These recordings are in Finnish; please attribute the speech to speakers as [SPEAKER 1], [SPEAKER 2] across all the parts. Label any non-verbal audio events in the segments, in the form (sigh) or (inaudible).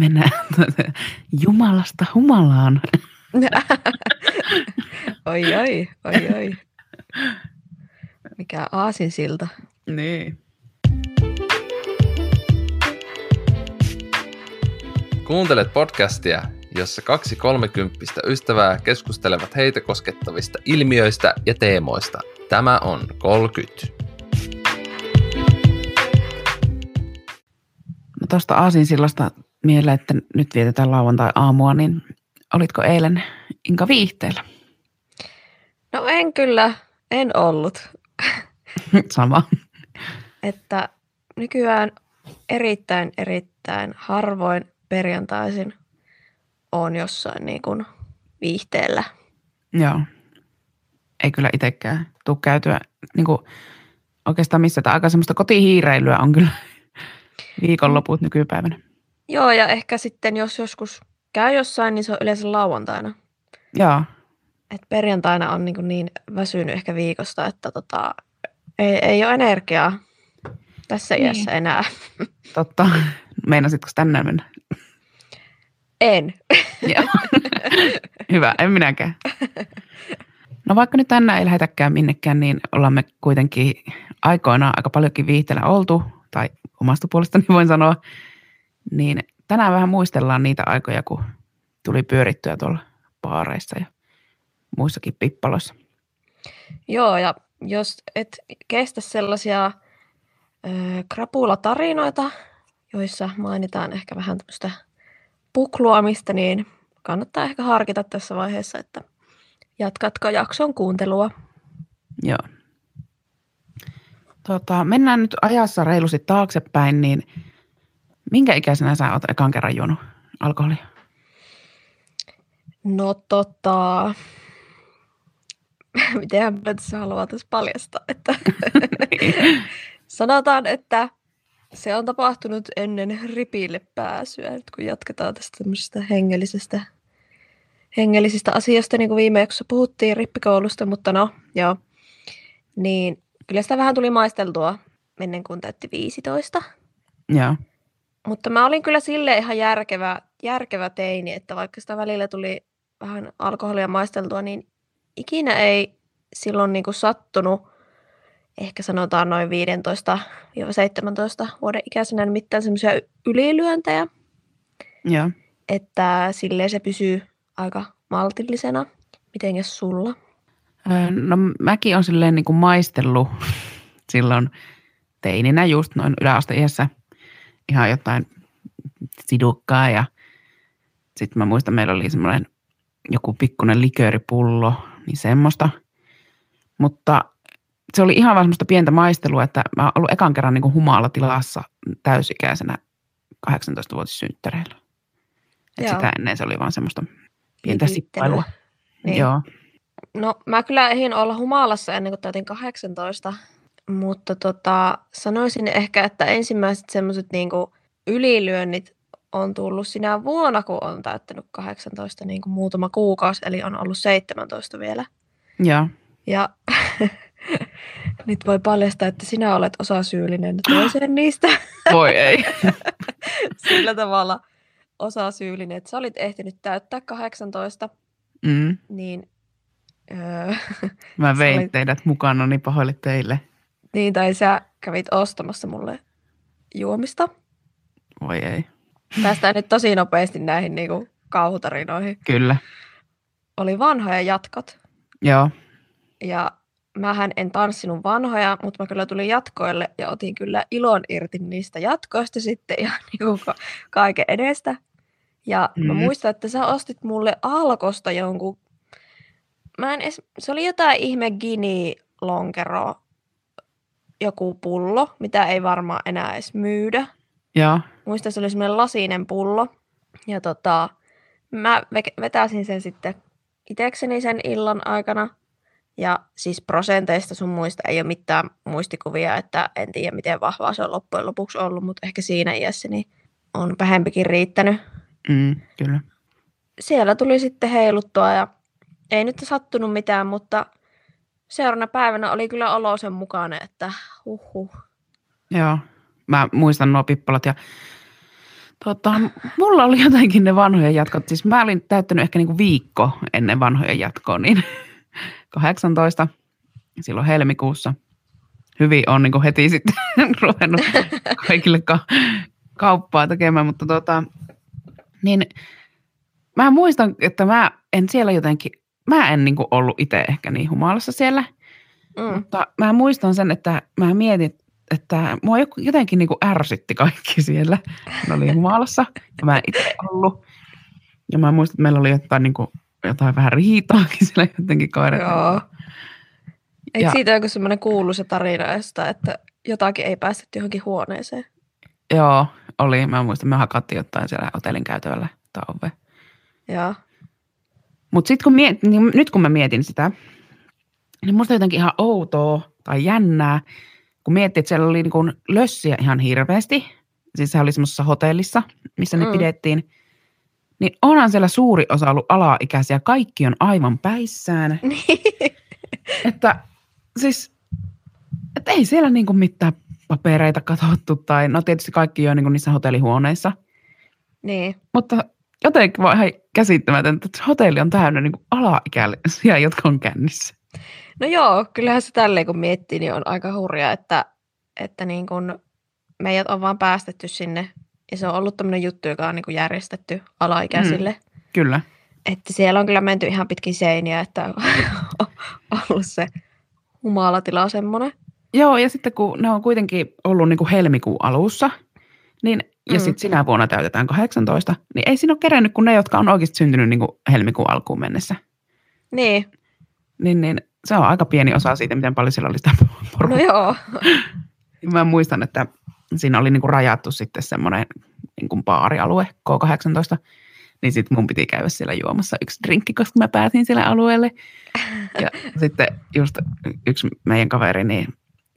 [SPEAKER 1] mennään (laughs) Jumalasta humalaan. (laughs)
[SPEAKER 2] oi, oi, oi, oi. Mikä aasinsilta.
[SPEAKER 1] Niin.
[SPEAKER 3] Kuuntelet podcastia, jossa kaksi kolmekymppistä ystävää keskustelevat heitä koskettavista ilmiöistä ja teemoista. Tämä on 30.
[SPEAKER 1] No tuosta Aasinsillasta mieleen, että nyt vietetään lauantai-aamua, niin olitko eilen Inka viihteellä?
[SPEAKER 2] No en kyllä, en ollut. (laughs)
[SPEAKER 1] Sama.
[SPEAKER 2] Että nykyään erittäin, erittäin harvoin perjantaisin on jossain niin kuin viihteellä.
[SPEAKER 1] Joo. Ei kyllä itsekään tuu käytyä niin kuin oikeastaan missä. Aika semmoista kotihiireilyä on kyllä (laughs) viikonloput nykypäivänä.
[SPEAKER 2] Joo, ja ehkä sitten jos joskus käy jossain, niin se on yleensä lauantaina.
[SPEAKER 1] Joo.
[SPEAKER 2] Et perjantaina on niin, niin väsynyt ehkä viikosta, että tota, ei, ei ole energiaa tässä niin. iässä enää. (laughs)
[SPEAKER 1] Totta. Meinasitko tänne mennä?
[SPEAKER 2] En. (laughs)
[SPEAKER 1] Joo. Hyvä, en minäkään. No vaikka nyt tänään ei lähetäkään minnekään, niin ollaan me kuitenkin aikoinaan aika paljonkin viihteellä oltu, tai omasta puolestani voin sanoa, niin tänään vähän muistellaan niitä aikoja, kun tuli pyörittyä tuolla baareissa ja muissakin pippaloissa.
[SPEAKER 2] Joo, ja jos et kestä sellaisia ö, krapulatarinoita, joissa mainitaan ehkä vähän tämmöistä pukluamista, niin kannattaa ehkä harkita tässä vaiheessa, että jatkatko jakson kuuntelua.
[SPEAKER 1] Joo. Tota, mennään nyt ajassa reilusti taaksepäin, niin minkä ikäisenä sä oot ekan kerran juonut alkoholia?
[SPEAKER 2] No tota, (laughs) mitenhän mä tässä haluaa tässä paljastaa, että (laughs) sanotaan, että se on tapahtunut ennen ripille pääsyä, nyt kun jatketaan tästä tämmöisestä hengellisestä, hengellisistä asioista, niin kuin viime jaksossa puhuttiin rippikoulusta, mutta no, joo, niin kyllä sitä vähän tuli maisteltua ennen kuin täytti 15.
[SPEAKER 1] Joo.
[SPEAKER 2] Mutta mä olin kyllä sille ihan järkevä, järkevä teini, että vaikka sitä välillä tuli vähän alkoholia maisteltua, niin ikinä ei silloin niin kuin sattunut, ehkä sanotaan noin 15-17 vuoden ikäisenä mitään semmoisia ylilyöntejä.
[SPEAKER 1] Joo.
[SPEAKER 2] Että silleen se pysyy aika maltillisena. Mitenkäs sulla?
[SPEAKER 1] No mäkin on silleen niin kuin maistellut (laughs) silloin teininä just noin yläasteiässä ihan jotain sidukkaa ja sitten mä muistan, meillä oli semmoinen joku pikkunen likööripullo, niin semmoista. Mutta se oli ihan vaan semmoista pientä maistelua, että mä oon ollut ekan kerran niin kuin humala tilassa täysikäisenä 18-vuotissynttäreillä. Et sitä ennen se oli vaan semmoista pientä sippailua. Niin. Joo.
[SPEAKER 2] No mä kyllä ehdin olla humalassa ennen kuin täytin 18, mutta tota, sanoisin ehkä, että ensimmäiset semmoiset niinku ylilyönnit on tullut sinä vuonna, kun on täyttänyt 18 niin kuin muutama kuukausi, eli on ollut 17 vielä.
[SPEAKER 1] Ja,
[SPEAKER 2] ja (laughs) nyt voi paljastaa, että sinä olet osasyyllinen toiseen niistä. (gasps)
[SPEAKER 1] Voi ei. (laughs)
[SPEAKER 2] Sillä tavalla osasyyllinen, että sä olit ehtinyt täyttää 18,
[SPEAKER 1] mm.
[SPEAKER 2] niin... Öö, (laughs)
[SPEAKER 1] Mä vein olit... teidät mukana, niin pahoille teille.
[SPEAKER 2] Niin, tai sä kävit ostamassa mulle juomista.
[SPEAKER 1] Voi ei.
[SPEAKER 2] Päästään nyt tosi nopeasti näihin niin kuin kauhutarinoihin.
[SPEAKER 1] Kyllä.
[SPEAKER 2] Oli vanhoja jatkot.
[SPEAKER 1] Joo.
[SPEAKER 2] Ja mähän en tanssinut vanhoja, mutta mä kyllä tulin jatkoille ja otin kyllä ilon irti niistä jatkoista sitten (laughs) ihan niin kuin ka- kaiken edestä. Ja mm. mä muistan, että sä ostit mulle alkosta jonkun, mä en edes, se oli jotain ihme gini lonkero, joku pullo, mitä ei varmaan enää edes myydä.
[SPEAKER 1] Joo.
[SPEAKER 2] Muistan, se oli semmoinen lasinen pullo. Ja tota, mä vetäisin sen sitten itekseni sen illan aikana. Ja siis prosenteista sun muista ei ole mitään muistikuvia, että en tiedä miten vahvaa se on loppujen lopuksi ollut, mutta ehkä siinä iässä niin on vähempikin riittänyt.
[SPEAKER 1] Mm, kyllä.
[SPEAKER 2] Siellä tuli sitten heiluttua ja ei nyt sattunut mitään, mutta seuraavana päivänä oli kyllä olo sen mukainen, että huhhuh.
[SPEAKER 1] Joo, mä muistan nuo pippalat ja Tota, mulla oli jotenkin ne vanhojen jatkot. Siis mä olin täyttänyt ehkä niinku viikko ennen vanhojen jatkoa, niin (laughs) 18 silloin helmikuussa. Hyvin on niinku heti sitten (laughs) ruvennut kaikille ka- kauppaa tekemään, mutta tota, niin mä muistan, että mä en siellä jotenkin, mä en niinku ollut itse ehkä niin humalassa siellä,
[SPEAKER 2] Mm.
[SPEAKER 1] mutta mä muistan sen, että mä mietin, että mua jotenkin niinku ärsytti kaikki siellä. Ne oli humalassa ja mä en itse ollut. Ja mä muistan, että meillä oli jotain, niinku, jotain vähän riitaakin siellä jotenkin koirat.
[SPEAKER 2] Joo. Eikö
[SPEAKER 1] Ja-
[SPEAKER 2] siitä joku semmoinen kuuluisa tarina josta, että jotakin ei päästetty johonkin huoneeseen?
[SPEAKER 1] Joo, oli. Mä muistan, me hakattiin jotain siellä hotellin käytävällä tai ove.
[SPEAKER 2] Joo.
[SPEAKER 1] Mutta sitten kun miet, niin nyt kun mä mietin sitä, niin musta jotenkin ihan outoa tai jännää, kun miettii, että siellä oli niin kuin lössiä ihan hirveästi. Siis se oli semmoisessa hotellissa, missä ne
[SPEAKER 2] Mm.
[SPEAKER 1] pidettiin. Niin onhan siellä suuri osa ollut alaikäisiä. Kaikki on aivan päissään. (laughs)
[SPEAKER 2] Niin.
[SPEAKER 1] Että siis, että ei siellä niin kuin mitään papereita katsottu. Tai no tietysti kaikki jo niin kuin niissä hotellihuoneissa.
[SPEAKER 2] niin.
[SPEAKER 1] Mutta jotenkin vaan ihan käsittämätöntä, että hotelli on täynnä niin kuin alaikäisiä, jotka on kännissä.
[SPEAKER 2] No joo, kyllähän se tälleen kun miettii, niin on aika hurja, että, että niin kun meidät on vaan päästetty sinne. Ja se on ollut tämmöinen juttu, joka on niin kuin järjestetty alaikäisille. Mm.
[SPEAKER 1] Kyllä.
[SPEAKER 2] Että siellä on kyllä menty ihan pitkin seiniä, että on (laughs) ollut se humalatila semmoinen.
[SPEAKER 1] Joo, ja sitten kun ne on kuitenkin ollut niin kuin helmikuun alussa, niin, ja
[SPEAKER 2] Mm.
[SPEAKER 1] sitten sinä vuonna täytetään 18, niin ei siinä ole kerennyt kuin ne, jotka on oikeasti syntynyt niin kuin helmikuun alkuun mennessä.
[SPEAKER 2] Niin,
[SPEAKER 1] Niin, niin se on aika pieni osa siitä, miten paljon siellä oli sitä
[SPEAKER 2] no
[SPEAKER 1] porukkaa.
[SPEAKER 2] joo. (laughs)
[SPEAKER 1] Mä muistan, että siinä oli niin kuin rajattu sitten semmoinen niin kuin baarialue K18, niin sitten mun piti käydä siellä juomassa yksi drinkki, koska mä pääsin siellä alueelle. Ja (laughs) sitten just yksi meidän kaveri, niin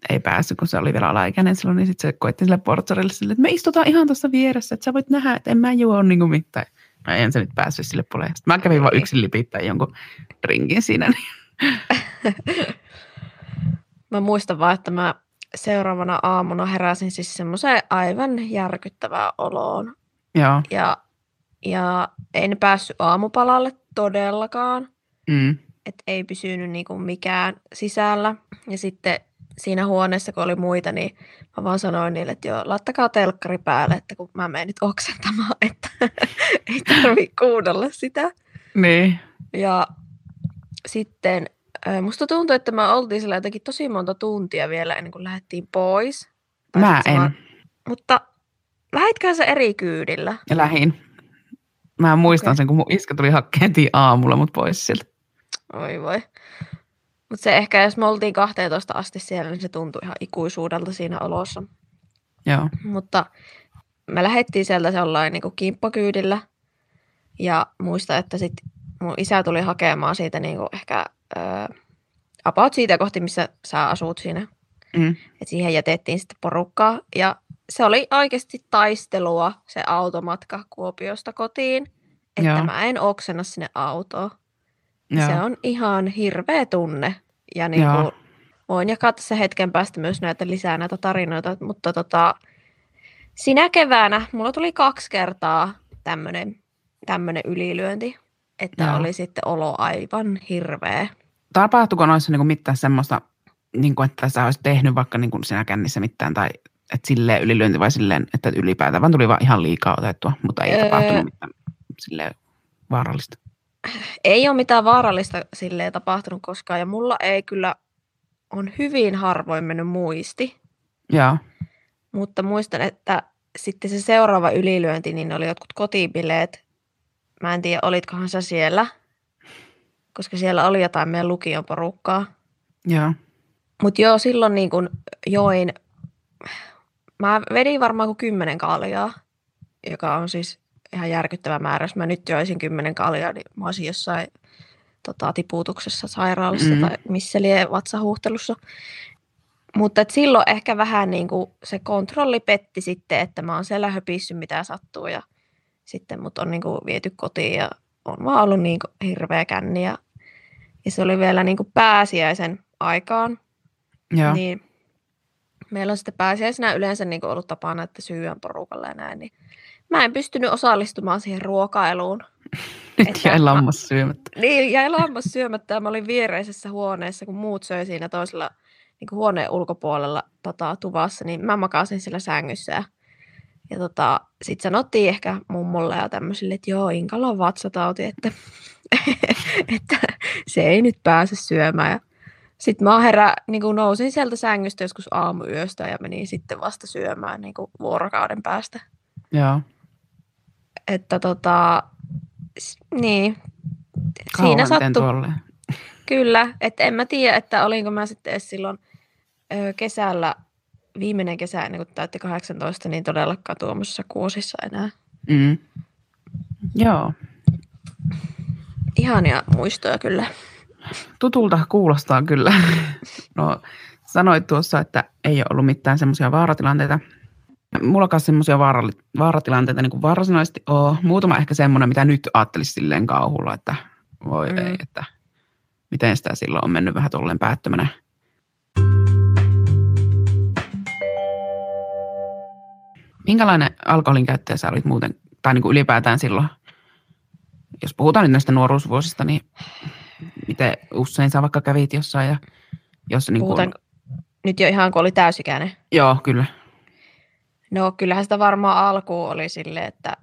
[SPEAKER 1] ei päässyt, kun se oli vielä alaikäinen silloin, niin sitten se koitti sille portsorille sille, että me istutaan ihan tuossa vieressä, että sä voit nähdä, että en mä juo niin kuin mitään. No en se nyt päässyt sille puolelle. Sitten mä kävin vaan yksin lipittää jonkun drinkin siinä. Niin. (laughs)
[SPEAKER 2] Mä muistan vaan, että mä seuraavana aamuna heräsin siis semmoiseen aivan järkyttävään oloon.
[SPEAKER 1] Joo.
[SPEAKER 2] Ja, ja en päässyt aamupalalle todellakaan.
[SPEAKER 1] Mm.
[SPEAKER 2] että ei pysynyt niinku mikään sisällä. Ja sitten siinä huoneessa, kun oli muita, niin mä vaan sanoin niille, että joo, laittakaa telkkari päälle, että kun mä menen nyt oksentamaan, että (laughs) ei tarvi kuunnella sitä.
[SPEAKER 1] Niin.
[SPEAKER 2] Ja sitten musta tuntui, että me oltiin siellä jotenkin tosi monta tuntia vielä ennen kuin lähdettiin pois. Tai
[SPEAKER 1] Mä en.
[SPEAKER 2] vaan- Mutta lähditkö se eri kyydillä?
[SPEAKER 1] Ja lähin. Mä muistan
[SPEAKER 2] Okei.
[SPEAKER 1] sen, kun mun iskä tuli hakkeen aamulla mut pois sieltä.
[SPEAKER 2] Oi voi. Mutta se ehkä, jos me oltiin 12 asti siellä, niin se tuntui ihan ikuisuudelta siinä olossa.
[SPEAKER 1] Joo.
[SPEAKER 2] Mutta me lähdettiin sieltä sellainen niin kimppakyydillä. Ja muista, että sit mun isä tuli hakemaan siitä niin kuin ehkä äh, about siitä kohti, missä sä asut siinä.
[SPEAKER 1] Mm.
[SPEAKER 2] Et siihen jätettiin sitten porukkaa. Ja se oli oikeasti taistelua se automatka Kuopiosta kotiin. Että
[SPEAKER 1] Joo.
[SPEAKER 2] mä en oksena sinne autoon.
[SPEAKER 1] Joo.
[SPEAKER 2] Se on ihan hirveä tunne. Ja niin kuin, voin jakaa tässä hetken päästä myös näitä lisää näitä tarinoita, mutta tota, sinä keväänä mulla tuli kaksi kertaa tämmöinen ylilyönti, että
[SPEAKER 1] Joo.
[SPEAKER 2] oli sitten olo aivan hirveä.
[SPEAKER 1] Tapahtuiko noissa niin mitään semmoista, niin kuin, että sä olisit tehnyt vaikka niin kuin siinä kännissä mitään, tai että silleen ylilyönti vai silleen, että ylipäätään vaan tuli vaan ihan liikaa otettua, mutta ei
[SPEAKER 2] Öö.
[SPEAKER 1] tapahtunut mitään silleen vaarallista.
[SPEAKER 2] Ei ole mitään vaarallista silleen tapahtunut koskaan ja mulla ei kyllä on hyvin harvoin mennyt muisti,
[SPEAKER 1] Joo.
[SPEAKER 2] mutta muistan, että sitten se seuraava ylilyönti, niin oli jotkut kotibileet. Mä en tiedä, olitkohan sä siellä, koska siellä oli jotain meidän lukion porukkaa.
[SPEAKER 1] Joo.
[SPEAKER 2] Mutta joo, silloin niin kun join, mä vedin varmaan kuin kymmenen kaljaa, joka on siis ihan järkyttävä määrä. Jos mä nyt joisin kymmenen kaljaa, niin mä olisin jossain tota, tiputuksessa sairaalassa
[SPEAKER 1] Mm.
[SPEAKER 2] mm. tai missä lie vatsahuhtelussa. Mutta et silloin ehkä vähän niin kuin se kontrolli petti sitten, että mä oon siellä höpissyt mitä sattuu ja sitten mut on niin kuin viety kotiin ja on vaan ollut niin kuin hirveä känni ja, ja se oli vielä niin kuin pääsiäisen aikaan.
[SPEAKER 1] Joo.
[SPEAKER 2] Niin meillä on sitten pääsiäisenä yleensä niin kuin ollut tapana, että syyön porukalle ja näin. Niin mä en pystynyt osallistumaan siihen ruokailuun. (laughs)
[SPEAKER 1] Nyt
[SPEAKER 2] Että
[SPEAKER 1] jäi
[SPEAKER 2] mä-
[SPEAKER 1] lammas syömättä.
[SPEAKER 2] Niin, jäi lammas syömättä ja mä olin viereisessä huoneessa, kun muut söi siinä toisella niin kuin huoneen ulkopuolella tota, tuvassa, niin mä makasin siellä sängyssä. Ja, ja tota, sitten sanottiin ehkä mummolle ja tämmöisille, että joo, Inkalla on vatsatauti, että, (laughs) että se ei nyt pääse syömään. Ja sitten mä herä, niin kuin nousin sieltä sängystä joskus aamuyöstä ja menin sitten vasta syömään niin kuin vuorokauden päästä.
[SPEAKER 1] Joo.
[SPEAKER 2] Että tota, niin,
[SPEAKER 1] Kauan
[SPEAKER 2] siinä sattui. (laughs) Kyllä, että en mä tiedä, että olinko mä sitten edes silloin ö, kesällä, viimeinen kesä ennen kuin täytti 18, niin todellakaan tuommoisessa kuosissa enää.
[SPEAKER 1] Mm. Joo.
[SPEAKER 2] Ihania muistoja kyllä.
[SPEAKER 1] Tutulta kuulostaa kyllä. No, sanoit tuossa, että ei ole ollut mitään semmoisia vaaratilanteita. Mulla semmoisia vaarali- vaaratilanteita niin kuin varsinaisesti ole. Muutama ehkä semmoinen, mitä nyt ajattelisi silleen kauhulla, että voi
[SPEAKER 2] Mm.
[SPEAKER 1] mm. ei, että miten sitä silloin on mennyt vähän tolleen päättömänä. Minkälainen alkoholin käyttäjä sä olit muuten, tai niin kuin ylipäätään silloin, jos puhutaan nyt näistä nuoruusvuosista, niin miten usein sä vaikka kävit jossain ja jos niin kuin,
[SPEAKER 2] Puhutaan nyt jo ihan kun oli täysikäinen.
[SPEAKER 1] Joo, kyllä.
[SPEAKER 2] No kyllähän sitä varmaan alkuun oli silleen, että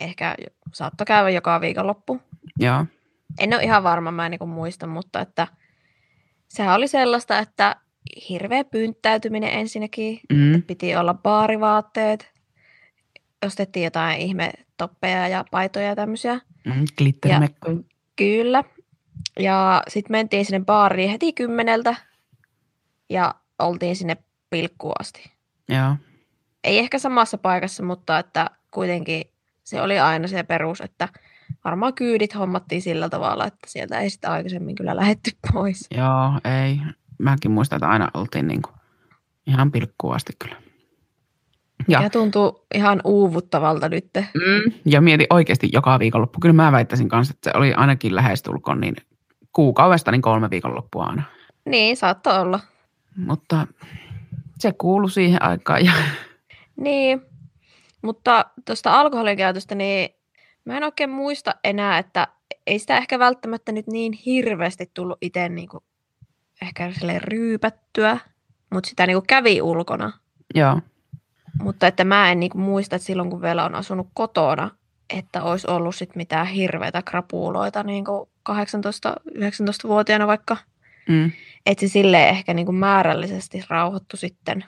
[SPEAKER 2] ehkä saattoi käydä joka viikonloppu.
[SPEAKER 1] Joo.
[SPEAKER 2] En ole ihan varma, mä en niin muista, mutta että sehän oli sellaista, että hirveä pynttäytyminen ensinnäkin.
[SPEAKER 1] Mm.
[SPEAKER 2] Piti olla baarivaatteet. Ostettiin jotain ihme toppeja ja paitoja ja tämmöisiä.
[SPEAKER 1] Mm.
[SPEAKER 2] Kyllä. Ja sitten mentiin sinne baariin heti kymmeneltä ja oltiin sinne pilkkuun asti.
[SPEAKER 1] Joo.
[SPEAKER 2] Ei ehkä samassa paikassa, mutta että kuitenkin se oli aina se perus, että varmaan kyydit hommattiin sillä tavalla, että sieltä ei sitä aikaisemmin kyllä lähetty pois.
[SPEAKER 1] Joo, ei. Mäkin muistan, että aina oltiin niin kuin ihan pilkkuun asti kyllä. Ja,
[SPEAKER 2] Ja tuntuu ihan uuvuttavalta nyt.
[SPEAKER 1] mm, ja mietin oikeasti joka viikonloppu. Kyllä mä väittäisin kanssa, että se oli ainakin lähestulkoon niin kuukaudesta niin kolme viikonloppua aina.
[SPEAKER 2] Niin, saattoi olla.
[SPEAKER 1] Mutta se kuului siihen aikaan. Ja,
[SPEAKER 2] Niin, mutta tuosta alkoholin käytöstä, niin mä en oikein muista enää, että ei sitä ehkä välttämättä nyt niin hirveästi tullut itse niinku ehkä silleen ryypättyä, mutta sitä niinku kävi ulkona.
[SPEAKER 1] joo,
[SPEAKER 2] Mutta että mä en niinku muista, että silloin kun vielä on asunut kotona, että olisi ollut sit mitään hirveitä krapuuloita niinku 18-19-vuotiaana vaikka.
[SPEAKER 1] Mm,
[SPEAKER 2] Että se silleen ehkä niinku määrällisesti rauhoittu sitten.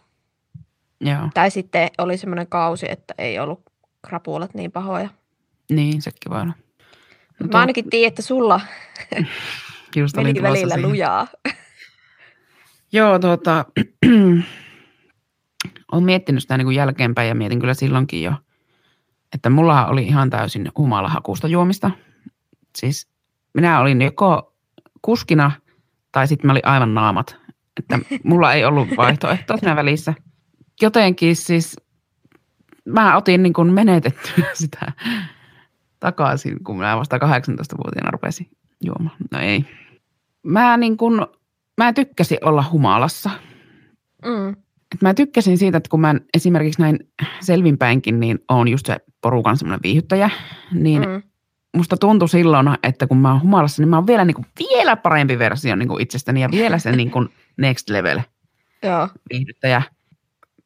[SPEAKER 1] joo.
[SPEAKER 2] Tai sitten oli semmoinen kausi, että ei ollut krapuulat niin pahoja.
[SPEAKER 1] Niin, sekin voi olla. No
[SPEAKER 2] Mä ainakin tiedän, että sulla (laughs)
[SPEAKER 1] just
[SPEAKER 2] meni välillä
[SPEAKER 1] siihen.
[SPEAKER 2] lujaa. (laughs)
[SPEAKER 1] Joo, tuota, (clears throat) olen miettinyt sitä niin kuin jälkeenpäin ja mietin kyllä silloinkin jo, että mullahan oli ihan täysin humalahakusta juomista. Siis minä olin joko kuskina tai sitten mä olin aivan naamat. Että mulla ei ollut vaihtoehtoa siinä välissä. Jotenkin siis mä otin niin kuin menetettyä (laughs) sitä takaisin, kun minä vasta 18-vuotiaana rupesin juomaan. No ei. Mä niin kuin mä tykkäsin olla humalassa.
[SPEAKER 2] Mm.
[SPEAKER 1] Et mä tykkäsin siitä, että kun mä esimerkiksi näin selvinpäinkin, niin on just se porukan semmoinen viihyttäjä, niin mm. Musta tuntui silloin, että kun mä oon humalassa, niin mä oon vielä, niin kuin, vielä parempi versio niin kuin itsestäni ja vielä se niin kuin next level
[SPEAKER 2] Joo.
[SPEAKER 1] viihdyttäjä.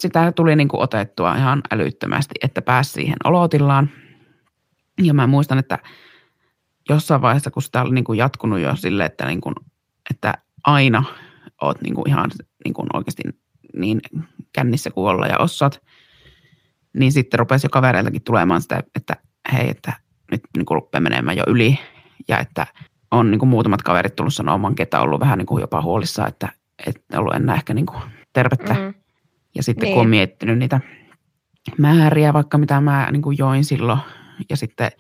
[SPEAKER 1] Sitä tuli niin kuin otettua ihan älyttömästi, että pääsi siihen olotilaan. Ja mä muistan, että jossain vaiheessa, kun sitä oli niin kuin jatkunut jo sille, että, niin kuin, että aina oot niin kuin ihan niin kuin oikeasti niin kännissä kuin olla ja osaat, niin sitten rupesi jo kavereiltakin tulemaan sitä, että hei, että nyt niin kuin rupeaa menemään jo yli ja että on niin kuin muutamat kaverit tullut sanomaan, ketä on ollut vähän niin kuin jopa huolissaan, että et ollut enää ehkä niin kuin tervettä. Mm. Ja sitten niin.
[SPEAKER 2] Niin.
[SPEAKER 1] kun on miettinyt niitä määriä, vaikka mitä mä niin kuin join silloin, ja sitten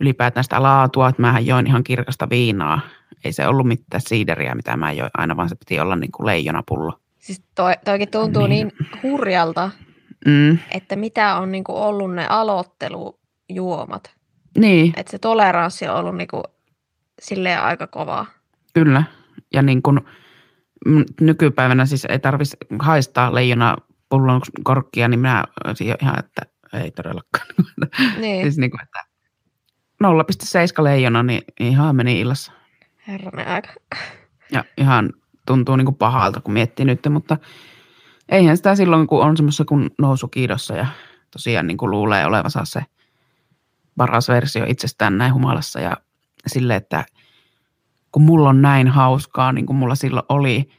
[SPEAKER 1] ylipäätään sitä laatua, että mä join ihan kirkasta viinaa. Ei se ollut mitään siideriä, mitä mä join aina, vaan se piti olla niin kuin leijonapullo.
[SPEAKER 2] Siis toi, toikin tuntuu
[SPEAKER 1] Niin.
[SPEAKER 2] niin. niin hurjalta,
[SPEAKER 1] Mm,
[SPEAKER 2] että mitä on niinku ollut ne aloittelujuomat.
[SPEAKER 1] Niin,
[SPEAKER 2] Että se toleranssi on ollut niinku silleen aika kovaa.
[SPEAKER 1] kyllä. Ja niin kuin mm, nykypäivänä siis ei tarvitsisi haistaa leijona pullon korkkia, niin minä ihan, että ei todellakaan. (laughs)
[SPEAKER 2] Niin,
[SPEAKER 1] siis niin kuin, että 0,7 leijona, niin ihan meni illassa.
[SPEAKER 2] herranen aika.
[SPEAKER 1] Ja ihan tuntuu niin kuin pahalta, kun miettii nyt, mutta eihän sitä silloin, kun on semmoisessa kun nousukiidossa ja tosiaan niin kuin luulee olevansa se paras versio itsestään näin humalassa ja sille, että kun mulla on näin hauskaa, niin kuin mulla silloin oli,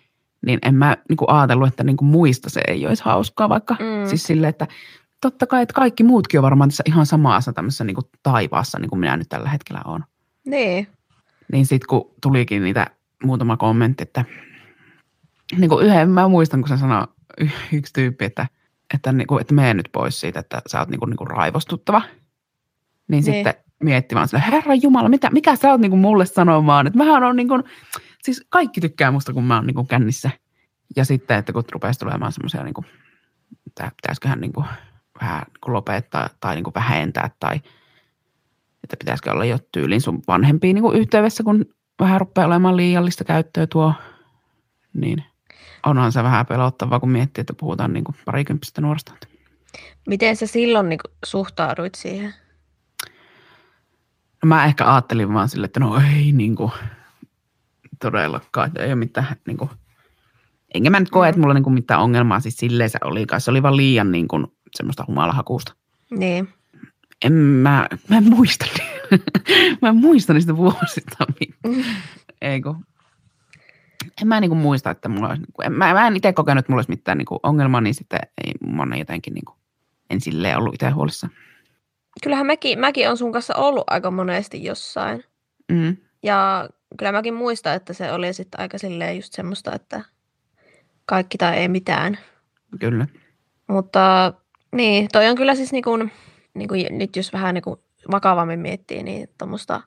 [SPEAKER 1] niin en mä niin kuin ajatellut, että niin kuin muista se ei olisi hauskaa, vaikka
[SPEAKER 2] Mm.
[SPEAKER 1] siis sille, että totta kai, että kaikki muutkin on varmaan tässä ihan samassa tämmöisessä niin kuin taivaassa, niin kuin minä nyt tällä hetkellä olen.
[SPEAKER 2] Niin,
[SPEAKER 1] Niin sitten kun tulikin niitä muutama kommentti, että niin kuin yhden, mä muistan, kun se sanoi yksi tyyppi, että, että, niin kuin, että mene nyt pois siitä, että sä oot niin kuin, niin kuin raivostuttava. Niin,
[SPEAKER 2] Niin.
[SPEAKER 1] sitten mietti vaan sille, herra Jumala, mitä, mikä sä oot niin kuin mulle sanomaan, että mähän on niin kuin, siis kaikki tykkää musta, kun mä oon niin kuin kännissä. Ja sitten, että kun rupesi tulemaan semmoisia, niin kuin, että pitäisiköhän niin kuin, vähän niin kuin lopettaa tai niin kuin vähentää tai että pitäisikö olla jo tyylin sun vanhempiin niin kuin yhteydessä, kun vähän rupeaa olemaan liiallista käyttöä tuo, niin onhan se vähän pelottavaa, kun miettii, että puhutaan niin kuin parikymppistä nuorista.
[SPEAKER 2] miten sä silloin niin suhtauduit siihen?
[SPEAKER 1] No mä ehkä ajattelin vaan sille, että no ei niin kuin, todellakaan, että ei ole mitään niin kuin, enkä mä nyt koe, että mulla niin kuin mitään ongelmaa siis silleen se oli, kai se oli vaan liian niin kuin, semmoista humalahakuusta.
[SPEAKER 2] Niin,
[SPEAKER 1] En mä, mä en muista, (laughs) mä en muista niistä vuosista mitään. (laughs) Ei kun, en mä niinku muista, että mulla olisi, niinku, en, mä, mä en itse kokenut, että mulla olisi mitään niinku ongelmaa, niin sitten ei mun jotenkin niinku, en silleen ollut itse huolissa.
[SPEAKER 2] Kyllähän mäkin, mäkin on sun kanssa ollut aika monesti jossain.
[SPEAKER 1] Mm,
[SPEAKER 2] Ja kyllä mäkin muistan, että se oli sitten aika silleen just semmoista, että kaikki tai ei mitään.
[SPEAKER 1] kyllä.
[SPEAKER 2] Mutta niin, toi on kyllä siis niinku, niinku, nyt jos vähän niinku vakavammin miettii, niin tuommoista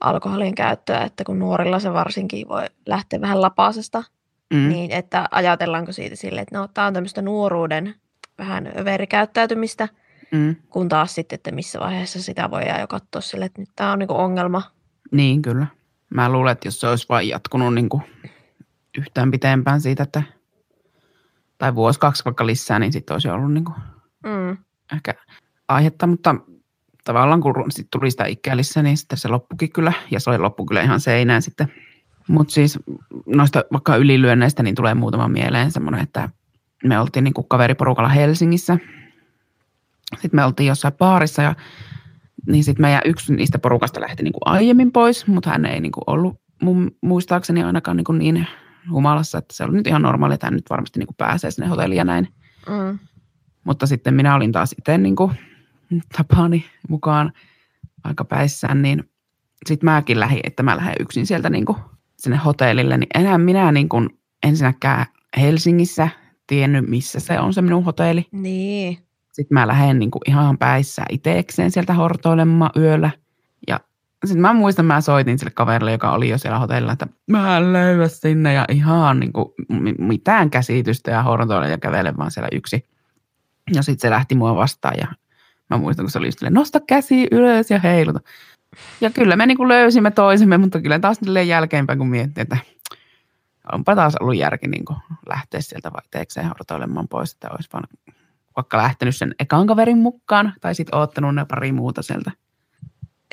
[SPEAKER 2] alkoholin käyttöä, että kun nuorilla se varsinkin voi lähteä vähän lapasesta,
[SPEAKER 1] Mm,
[SPEAKER 2] niin että ajatellaanko siitä silleen, että no, tämä on tämmöistä nuoruuden vähän överikäyttäytymistä,
[SPEAKER 1] mm,
[SPEAKER 2] kun taas sitten, että missä vaiheessa sitä voi jo katsoa silleen, että nyt tämä on niinku ongelma.
[SPEAKER 1] niin, kyllä. Mä luulen, että jos se olisi vain jatkunut niinku yhtään pitempään siitä, että tai vuosi kaksi vaikka lisää, niin sitten olisi ollut niinku
[SPEAKER 2] Mm.
[SPEAKER 1] ehkä aihetta, mutta tavallaan kun sit tuli sitä ikälissä, niin sitten se loppukin kyllä, ja se oli loppu kyllä ihan seinään sitten. Mutta siis noista vaikka ylilyönneistä, niin tulee muutama mieleen semmoinen, että me oltiin niin kaveriporukalla Helsingissä. Sitten me oltiin jossain baarissa ja niin sitten meidän yksi niistä porukasta lähti niin kuin aiemmin pois, mutta hän ei niin kuin ollut mun muistaakseni ainakaan niin, kuin niin humalassa, että se oli nyt ihan normaali, että hän nyt varmasti niin kuin pääsee sinne hotelliin ja näin.
[SPEAKER 2] Mm.
[SPEAKER 1] Mutta sitten minä olin taas itse niin kuin, tapaani mukaan aika päissään, niin sitten mäkin lähdin, että mä lähden yksin sieltä niin kuin sinne hotellille, niin enää minä niin kuin ensinnäkään Helsingissä tiennyt, missä se on se minun hotelli.
[SPEAKER 2] Niin.
[SPEAKER 1] Sitten mä lähden niin kuin ihan päissä itsekseen sieltä hortoilemaan yöllä. Ja sitten mä muistan, mä soitin sille kaverille, joka oli jo siellä hotellilla, että mä en löyä sinne ja ihan niin kuin mitään käsitystä ja hortoilen ja kävelen vaan siellä yksi. Ja sitten se lähti mua vastaan ja mä muistan, kun se oli just silleen, nosta käsi ylös ja heiluta. Ja kyllä me niin kuin löysimme toisemme, mutta kyllä taas jälkeenpäin, kun miettii, että onpa taas ollut järki niin kuin lähteä sieltä vaihteekseen hortoilemaan pois, että olisi vaan vaikka lähtenyt sen ekan kaverin mukaan tai sitten oottanut ne pari muuta sieltä.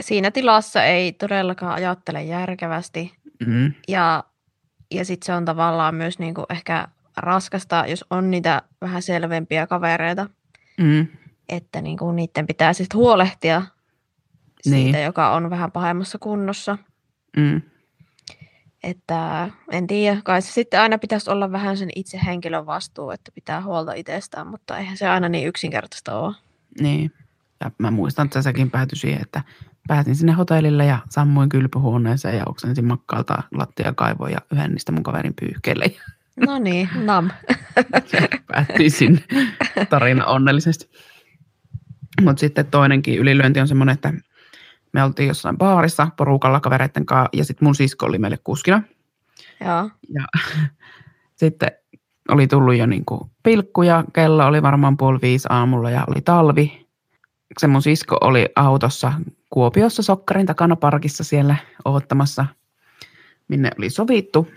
[SPEAKER 2] Siinä tilassa ei todellakaan ajattele järkevästi.
[SPEAKER 1] Mm.
[SPEAKER 2] Ja, ja sitten se on tavallaan myös niinku ehkä raskasta, jos on niitä vähän selvempiä kavereita,
[SPEAKER 1] Mm.
[SPEAKER 2] että niinku niiden pitää sitten huolehtia siitä,
[SPEAKER 1] Niin.
[SPEAKER 2] joka on vähän pahemmassa kunnossa.
[SPEAKER 1] Mm.
[SPEAKER 2] Että en tiedä, kai se sitten aina pitäisi olla vähän sen itse henkilön vastuu, että pitää huolta itsestään, mutta eihän se aina niin yksinkertaista ole.
[SPEAKER 1] Niin. Ja mä muistan, että sekin päätyi siihen, että pääsin sinne hotellille ja sammuin kylpyhuoneeseen ja oksensin makkaalta lattiakaivoon ja yhden niistä mun kaverin pyyhkeille. (laughs)
[SPEAKER 2] No niin, nam. (laughs)
[SPEAKER 1] päättiin sinne tarina onnellisesti. Mutta sitten toinenkin ylilyönti on semmoinen, että me oltiin jossain baarissa porukalla kavereiden kanssa ja sitten mun sisko oli meille kuskina.
[SPEAKER 2] Joo.
[SPEAKER 1] Ja (laughs) sitten oli tullut jo niin kuin pilkku ja kello oli varmaan puoli viisi aamulla ja oli talvi. Se mun sisko oli autossa Kuopiossa Sokkarin takana parkissa siellä odottamassa, minne oli sovittu.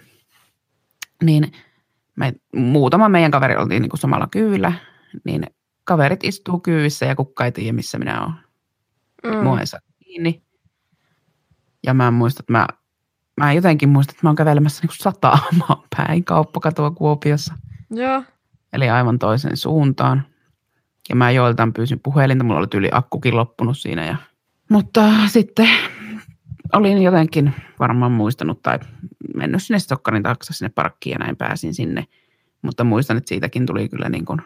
[SPEAKER 1] Niin me, muutama meidän kaveri oltiin niin kuin samalla kyydillä, niin kaverit istuu kyyvissä ja kukka ei tiedä, missä minä olen. Mm. Mua ei saa kiinni. Ja mä muistan, että mä, mä jotenkin muistan, että mä oon kävelemässä niin sataamaan (laughs) päin kauppakatua Kuopiossa.
[SPEAKER 2] Joo.
[SPEAKER 1] Eli aivan toisen suuntaan. Ja mä joiltain pyysin puhelinta, mulla oli tyyli akkukin loppunut siinä. Ja... Mutta sitten olin jotenkin varmaan muistanut tai mennyt sinne Stokkarin taksa sinne parkkiin ja näin pääsin sinne. Mutta muistan, että siitäkin tuli kyllä niin kuin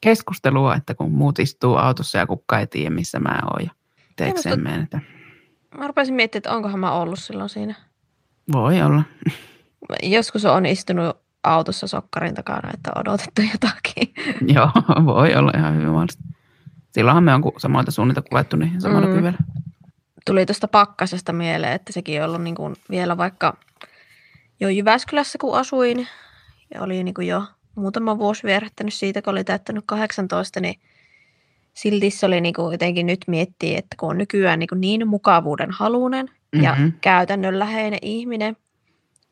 [SPEAKER 1] keskustelua, että kun muut istuu autossa ja kukka ei tiedä, missä mä oon ja teekseen menen. Että...
[SPEAKER 2] Mä rupesin miettimään, että onkohan mä ollut silloin siinä.
[SPEAKER 1] Voi olla.
[SPEAKER 2] Joskus on istunut autossa sokkarin takana, että on odotettu jotakin. (laughs)
[SPEAKER 1] Joo, voi olla ihan hyvin mahdollista. Silloinhan me on samalta suunnilta kuljettu niin samalla mm. kyvellä.
[SPEAKER 2] Tuli tuosta pakkasesta mieleen, että sekin on ollut niin kuin vielä vaikka jo Jyväskylässä, kun asuin. Ja oli niin kuin jo muutama vuosi vierähtänyt siitä, kun oli täyttänyt 18, niin silti se oli niin kuin jotenkin nyt miettiä, että kun on nykyään niin, kuin niin mukavuuden halunen mm-hmm. ja käytännönläheinen ihminen,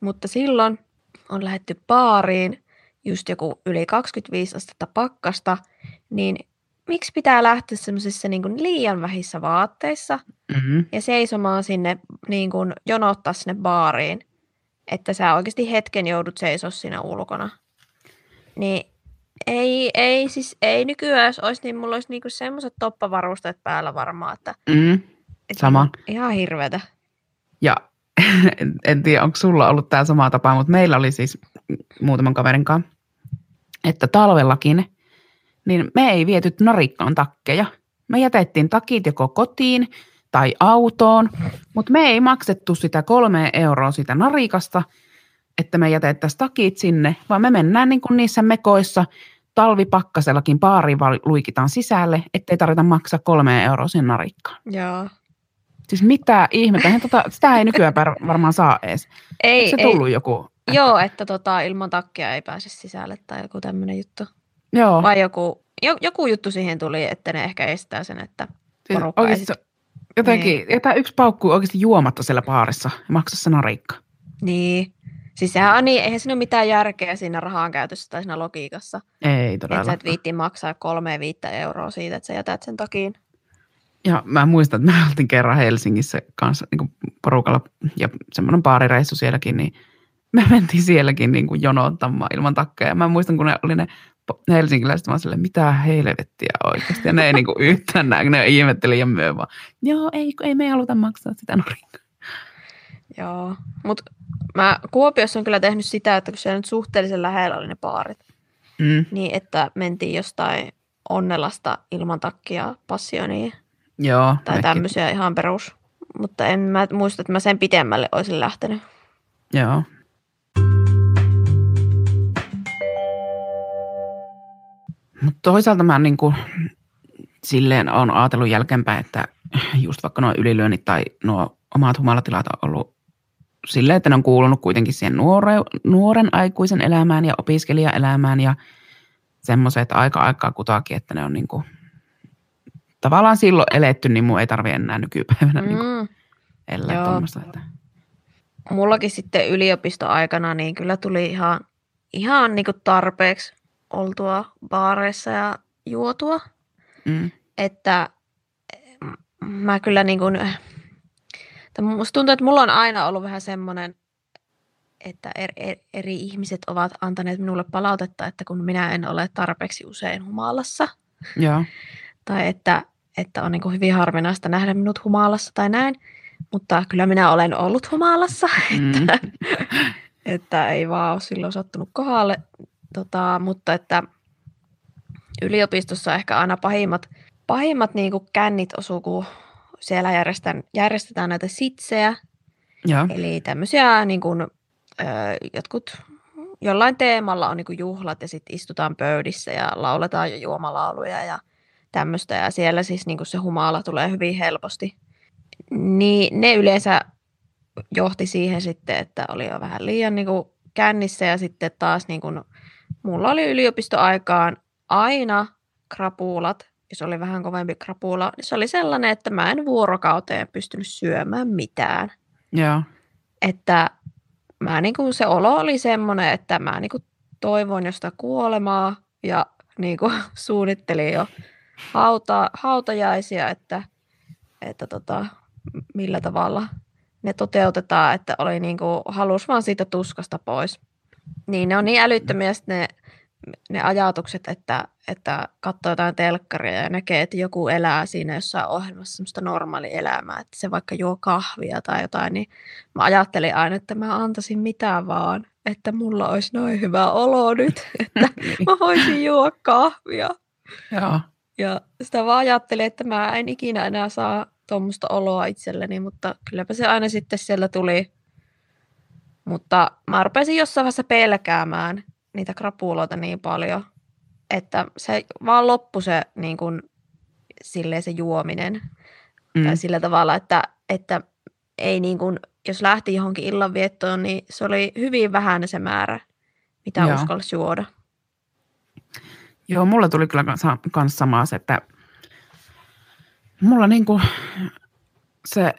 [SPEAKER 2] mutta silloin on lähetty baariin just joku yli 25 astetta pakkasta, niin miksi pitää lähteä semmoisissa niin liian vähissä vaatteissa mm-hmm. ja seisomaan sinne, niin kuin jonottaa sinne baariin, että sä oikeasti hetken joudut seisoa siinä ulkona. Niin ei, ei, siis ei nykyään, jos olisi, niin mulla olisi niinku semmoiset toppavarusteet päällä varmaan, että,
[SPEAKER 1] mm, sama.
[SPEAKER 2] Ihan hirveätä.
[SPEAKER 1] Ja (laughs) en, en tiedä, onko sulla ollut tämä sama tapa, mutta meillä oli siis muutaman kaverin kanssa, että talvellakin, niin me ei viety narikkaan takkeja. Me jätettiin takit joko kotiin tai autoon, mutta me ei maksettu sitä kolme euroa sitä narikasta, että me jätettäisiin takit sinne, vaan me mennään niin kuin niissä mekoissa talvipakkasellakin baariin luikitaan sisälle, ettei tarvita maksaa kolme euroa sen narikkaan.
[SPEAKER 2] Joo.
[SPEAKER 1] Siis mitä ihmettä, tota, sitä ei nykyään varmaan saa edes. Ei, Eikö se tullut ei. joku?
[SPEAKER 2] Että... Joo, että tota, ilman takkia ei pääse sisälle tai joku tämmöinen juttu.
[SPEAKER 1] Joo.
[SPEAKER 2] Vai joku, joku juttu siihen tuli, että ne ehkä estää sen, että siis porukka
[SPEAKER 1] siis, ei sit... Jotenkin, niin. jätä yksi paukku oikeasti juomatta siellä baarissa ja maksa se narikka.
[SPEAKER 2] Niin. Siis sehän on niin, eihän siinä ole mitään järkeä siinä rahan käytössä tai siinä logiikassa.
[SPEAKER 1] Ei todella. Että
[SPEAKER 2] sä et viitti maksaa kolme viittä euroa siitä, että sä jätät sen takiin.
[SPEAKER 1] Ja mä muistan, että me oltiin kerran Helsingissä kanssa niin kuin porukalla ja semmoinen baarireissu sielläkin, niin me mentiin sielläkin niin kuin jonottamaan ilman takkeja. Mä muistan, kun ne oli ne helsinkiläiset vaan silleen, mitä helvettiä oikeasti. Ja ne ei niin kuin yhtään näe, ne ihmetteli ja myö vaan, joo, ei, ei me haluta maksaa sitä nurinkaa.
[SPEAKER 2] Joo, mutta mä Kuopiossa on kyllä tehnyt sitä, että kun siellä nyt suhteellisen lähellä oli ne baarit, mm. niin että mentiin jostain Onnelasta ilman takkia passioniin.
[SPEAKER 1] Joo.
[SPEAKER 2] Tai mekin. tämmöisiä ihan perus. Mutta en mä muista, että mä sen pitemmälle olisin lähtenyt.
[SPEAKER 1] Joo. Mutta toisaalta mä niin kuin, silleen on ajatellut jälkeenpäin, että just vaikka nuo ylilyönnit tai nuo omat humalatilat on ollut silleen, että ne on kuulunut kuitenkin siihen nuore, nuoren aikuisen elämään ja opiskelijaelämään ja semmoiset aika aikaa kutakin, että ne on niin kuin, tavallaan silloin eletty, niin mun ei tarvi enää nykypäivänä niinku mm. niin elää tuommoista. Että.
[SPEAKER 2] Mullakin sitten yliopistoaikana niin kyllä tuli ihan, ihan niin kuin tarpeeksi oltua baareissa ja juotua. Mm. Että mä kyllä niin kuin, Musta tuntuu, että mulla on aina ollut vähän semmoinen, että eri, eri, eri ihmiset ovat antaneet minulle palautetta, että kun minä en ole tarpeeksi usein humalassa.
[SPEAKER 1] Joo.
[SPEAKER 2] Tai että, että on niin hyvin harvinaista nähdä minut humalassa tai näin. Mutta kyllä minä olen ollut humalassa, (laughs) mm. että, (laughs) että ei vaan ole silloin sattunut kohdalle. Tota, mutta että yliopistossa ehkä aina pahimmat, pahimmat niin kännit osuu, kun siellä järjestetään, järjestetään näitä sitsejä,
[SPEAKER 1] ja.
[SPEAKER 2] eli tämmöisiä niin kuin, ö, jotkut jollain teemalla on niin juhlat ja sitten istutaan pöydissä ja lauletaan jo juomalauluja ja tämmöistä ja siellä siis niin se humala tulee hyvin helposti. Niin ne yleensä johti siihen sitten, että oli jo vähän liian niin kuin kännissä ja sitten taas niin kuin, mulla oli yliopistoaikaan aina krapuulat jos oli vähän kovempi krapula, niin se oli sellainen, että mä en vuorokauteen pystynyt syömään mitään.
[SPEAKER 1] Joo.
[SPEAKER 2] Että mä niin kuin, se olo oli semmoinen, että mä niin kuin toivon josta kuolemaa ja (laughs) niin kuin, suunnitteli jo hauta, hautajaisia, että, että tota, millä tavalla ne toteutetaan, että oli niin kuin, halus vaan siitä tuskasta pois. Niin ne on niin älyttömiä ne, ne ajatukset, että, että katsoo jotain telkkaria ja näkee, että joku elää siinä jossain ohjelmassa semmoista normaalielämää, että se vaikka juo kahvia tai jotain, niin mä ajattelin aina, että mä antaisin mitään vaan, että mulla olisi noin hyvä olo nyt, (laughs) että (laughs) niin. mä voisin juo kahvia.
[SPEAKER 1] Joo.
[SPEAKER 2] Ja sitä vaan ajattelin, että mä en ikinä enää saa tuommoista oloa itselleni, mutta kylläpä se aina sitten siellä tuli. Mutta mä rupesin jossain vaiheessa pelkäämään niitä krapuloita niin paljon, että se vaan loppui se, niin kuin, silleen se juominen. Mm. Tai sillä tavalla, että, että ei niin kuin, jos lähti johonkin illanviettoon, niin se oli hyvin vähän se määrä, mitä Joo. uskalsi juoda.
[SPEAKER 1] Joo, mulla tuli kyllä kans samaa se, että mulla niinku se,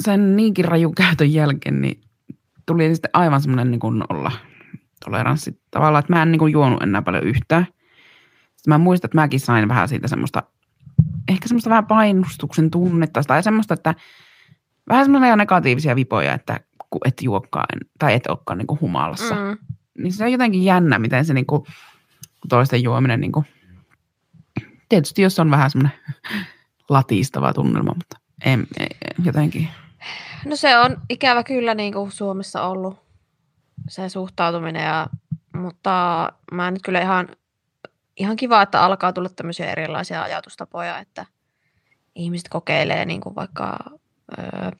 [SPEAKER 1] sen niinkin rajun käytön jälkeen, niin tuli sitten aivan semmoinen niin olla toleranssi tavallaan, että mä en niin kuin juonut enää paljon yhtään. Sitten mä muistan, että mäkin sain vähän siitä semmoista, ehkä semmoista vähän painostuksen tunnetta tai semmoista, että vähän semmoisia negatiivisia vipoja, että et juokkaan tai et olekaan niin kuin humalassa. Mm. Niin se on jotenkin jännä, miten se niin kuin, toisten juominen, niin kuin, tietysti jos on vähän semmoinen (laughs) latistava tunnelma, mutta en, en, jotenkin.
[SPEAKER 2] No se on ikävä kyllä niin kuin Suomessa ollut se suhtautuminen, ja, mutta mä nyt kyllä ihan, ihan kiva, että alkaa tulla tämmöisiä erilaisia ajatustapoja, että ihmiset kokeilee niin kuin vaikka, öö,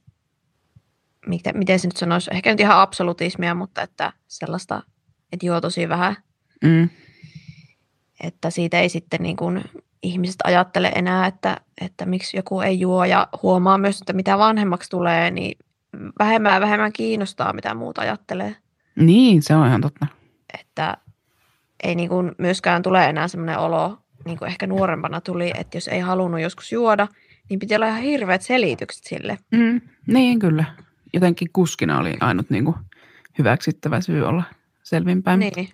[SPEAKER 2] miten, miten se nyt sanoisi, ehkä nyt ihan absolutismia, mutta että sellaista, että juo tosi vähän. Mm. Että siitä ei sitten niin kuin ihmiset ajattele enää, että, että miksi joku ei juo ja huomaa myös, että mitä vanhemmaksi tulee, niin vähemmän ja vähemmän kiinnostaa, mitä muuta ajattelee.
[SPEAKER 1] Niin, se on ihan totta.
[SPEAKER 2] Että ei niin kuin myöskään tule enää semmoinen olo, niin kuin ehkä nuorempana tuli, että jos ei halunnut joskus juoda, niin piti olla ihan hirveät selitykset sille.
[SPEAKER 1] Mm, niin, kyllä. Jotenkin kuskina oli ainut niin kuin hyväksyttävä syy olla selvinpäin.
[SPEAKER 2] Niin.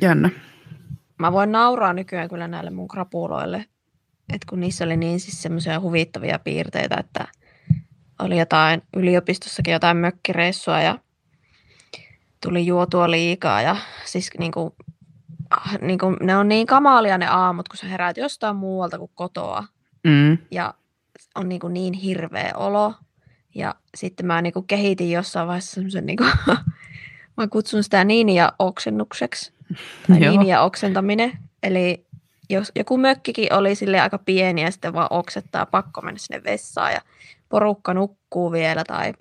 [SPEAKER 1] Jännä.
[SPEAKER 2] Mä voin nauraa nykyään kyllä näille mun krapuloille, että kun niissä oli niin siis semmoisia huvittavia piirteitä, että oli jotain yliopistossakin jotain mökkireissua ja tuli juotua liikaa ja siis niin kuin, ah, niin kuin, ne on niin kamalia ne aamut, kun sä heräät jostain muualta kuin kotoa. Mm. ja on niin, kuin niin hirveä olo. Ja sitten mä niin kuin kehitin jossain vaiheessa semmoisen, niin kuin, (laughs) mä kutsun sitä niiniä oksennukseksi tai (laughs) niiniä oksentaminen, eli jos joku mökkikin oli sille aika pieni ja sitten vaan oksettaa pakko mennä sinne vessaan ja porukka nukkuu vielä tai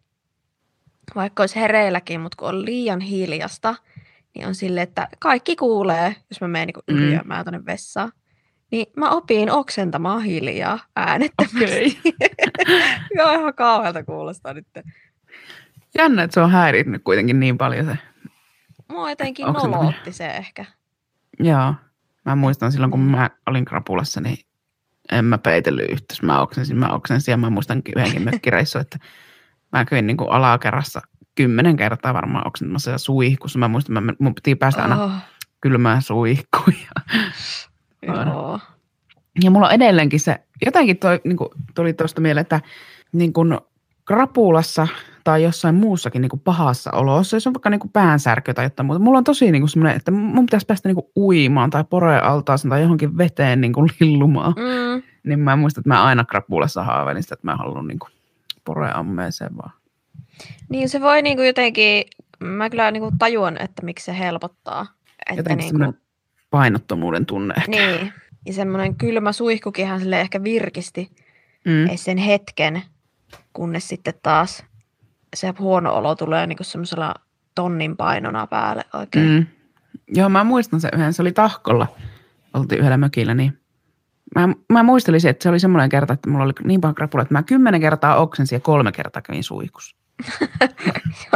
[SPEAKER 2] vaikka olisi hereilläkin, mutta kun on liian hiljasta, niin on sille, että kaikki kuulee, jos mä menen niin yliömään mm. tuonne vessaan. Niin mä opin oksentamaan hiljaa äänettömästi. Okay. (laughs) Joo, ihan kauhealta kuulostaa nyt.
[SPEAKER 1] Jännä, että se on häirinnyt kuitenkin niin paljon se.
[SPEAKER 2] Mua jotenkin nolootti se ehkä.
[SPEAKER 1] Joo. Mä muistan silloin, kun mä olin krapulassa, niin en mä peitellyt yhtä. Mä oksensin, mä oksensin ja mä muistan yhdenkin mökkireissu, että mä kävin niin kuin alakerrassa kymmenen kertaa varmaan oksentamassa suihkussa. Mä muistan, että mun piti päästä aina oh. kylmään suihkuun. Ja, (laughs)
[SPEAKER 2] Joo.
[SPEAKER 1] ja mulla on edelleenkin se, jotenkin toi, niin kuin, tuli tuosta mieleen, että niin kuin krapulassa tai jossain muussakin niin kuin pahassa olossa, jos on vaikka niin kuin päänsärkö tai jotain muuta. Mulla on tosi niin kuin semmoinen, että mun pitäisi päästä niin kuin uimaan tai poreen altaaseen tai johonkin veteen niin kuin lillumaan. Mm. Niin mä muistan, että mä aina krapulassa haaveilin sitä, että mä haluan niin kuin poreammeeseen vaan.
[SPEAKER 2] Niin se voi niinku jotenkin, mä kyllä niinku tajuan, että miksi se helpottaa.
[SPEAKER 1] Että jotenkin niinku, painottomuuden tunne ehkä.
[SPEAKER 2] Niin, ja semmoinen kylmä suihkukinhan sille ehkä virkisti mm. sen hetken, kunnes sitten taas se huono olo tulee niinku semmoisella tonnin painona päälle oikein. Mm.
[SPEAKER 1] Joo, mä muistan se yhden, se oli Tahkolla, oltiin yhdellä mökillä, niin Mä, mä muistelisin, että se oli semmoinen kerta, että mulla oli niin paljon krapula, että mä kymmenen kertaa oksensin ja kolme kertaa kävin suihkussa. (laughs)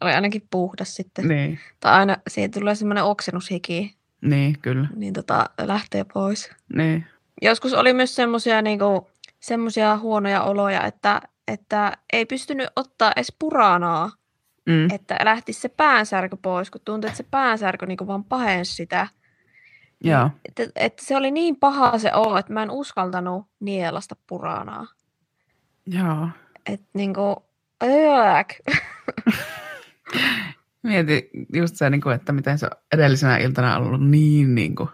[SPEAKER 2] oli ainakin puhdas sitten.
[SPEAKER 1] Niin.
[SPEAKER 2] Tai aina siihen tulee semmoinen oksennushiki.
[SPEAKER 1] Niin, kyllä.
[SPEAKER 2] Niin tota, lähtee pois.
[SPEAKER 1] Niin.
[SPEAKER 2] Joskus oli myös semmoisia niinku, semmosia huonoja oloja, että, että ei pystynyt ottaa edes puranaa, mm. että lähti se päänsärky pois, kun tuntui, että se päänsärky niinku vaan pahensi sitä.
[SPEAKER 1] Joo.
[SPEAKER 2] Että, että se oli niin paha se olo, että mä en uskaltanut nielasta puranaa.
[SPEAKER 1] Joo.
[SPEAKER 2] Että niinku. (laughs)
[SPEAKER 1] Mieti just se, niin kuin, että miten se on edellisenä iltana ollut niin, niin kuin,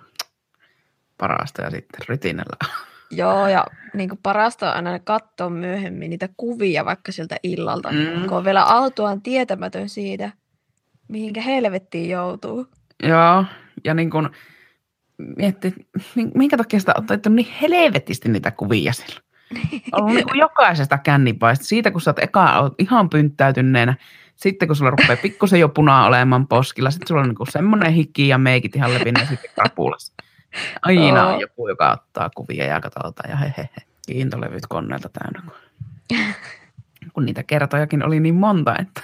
[SPEAKER 1] parasta ja sitten rytinällä. (laughs)
[SPEAKER 2] Joo, ja niinku parasta on aina katsoa myöhemmin niitä kuvia vaikka siltä illalta,
[SPEAKER 1] Mm.
[SPEAKER 2] kun on vielä autuaan tietämätön siitä, mihinkä helvettiin joutuu.
[SPEAKER 1] Joo, ja niin kuin, mietti, min- minkä takia sitä on otettu niin helvetisti niitä kuvia silloin. Ollut niin kuin jokaisesta kännipaista. Siitä, kun sä oot eka oot ihan pynttäytyneenä, sitten kun sulla rupeaa pikkusen jo punaa olemaan poskilla, sitten sulla on niin kuin semmoinen hiki ja meikit ihan lepinen ja sitten krapulassa. Aina on joku, joka ottaa kuvia ja katsotaan ja hehehe. Kiintolevyt koneelta täynnä. (laughs) Kun niitä kertojakin oli niin monta, että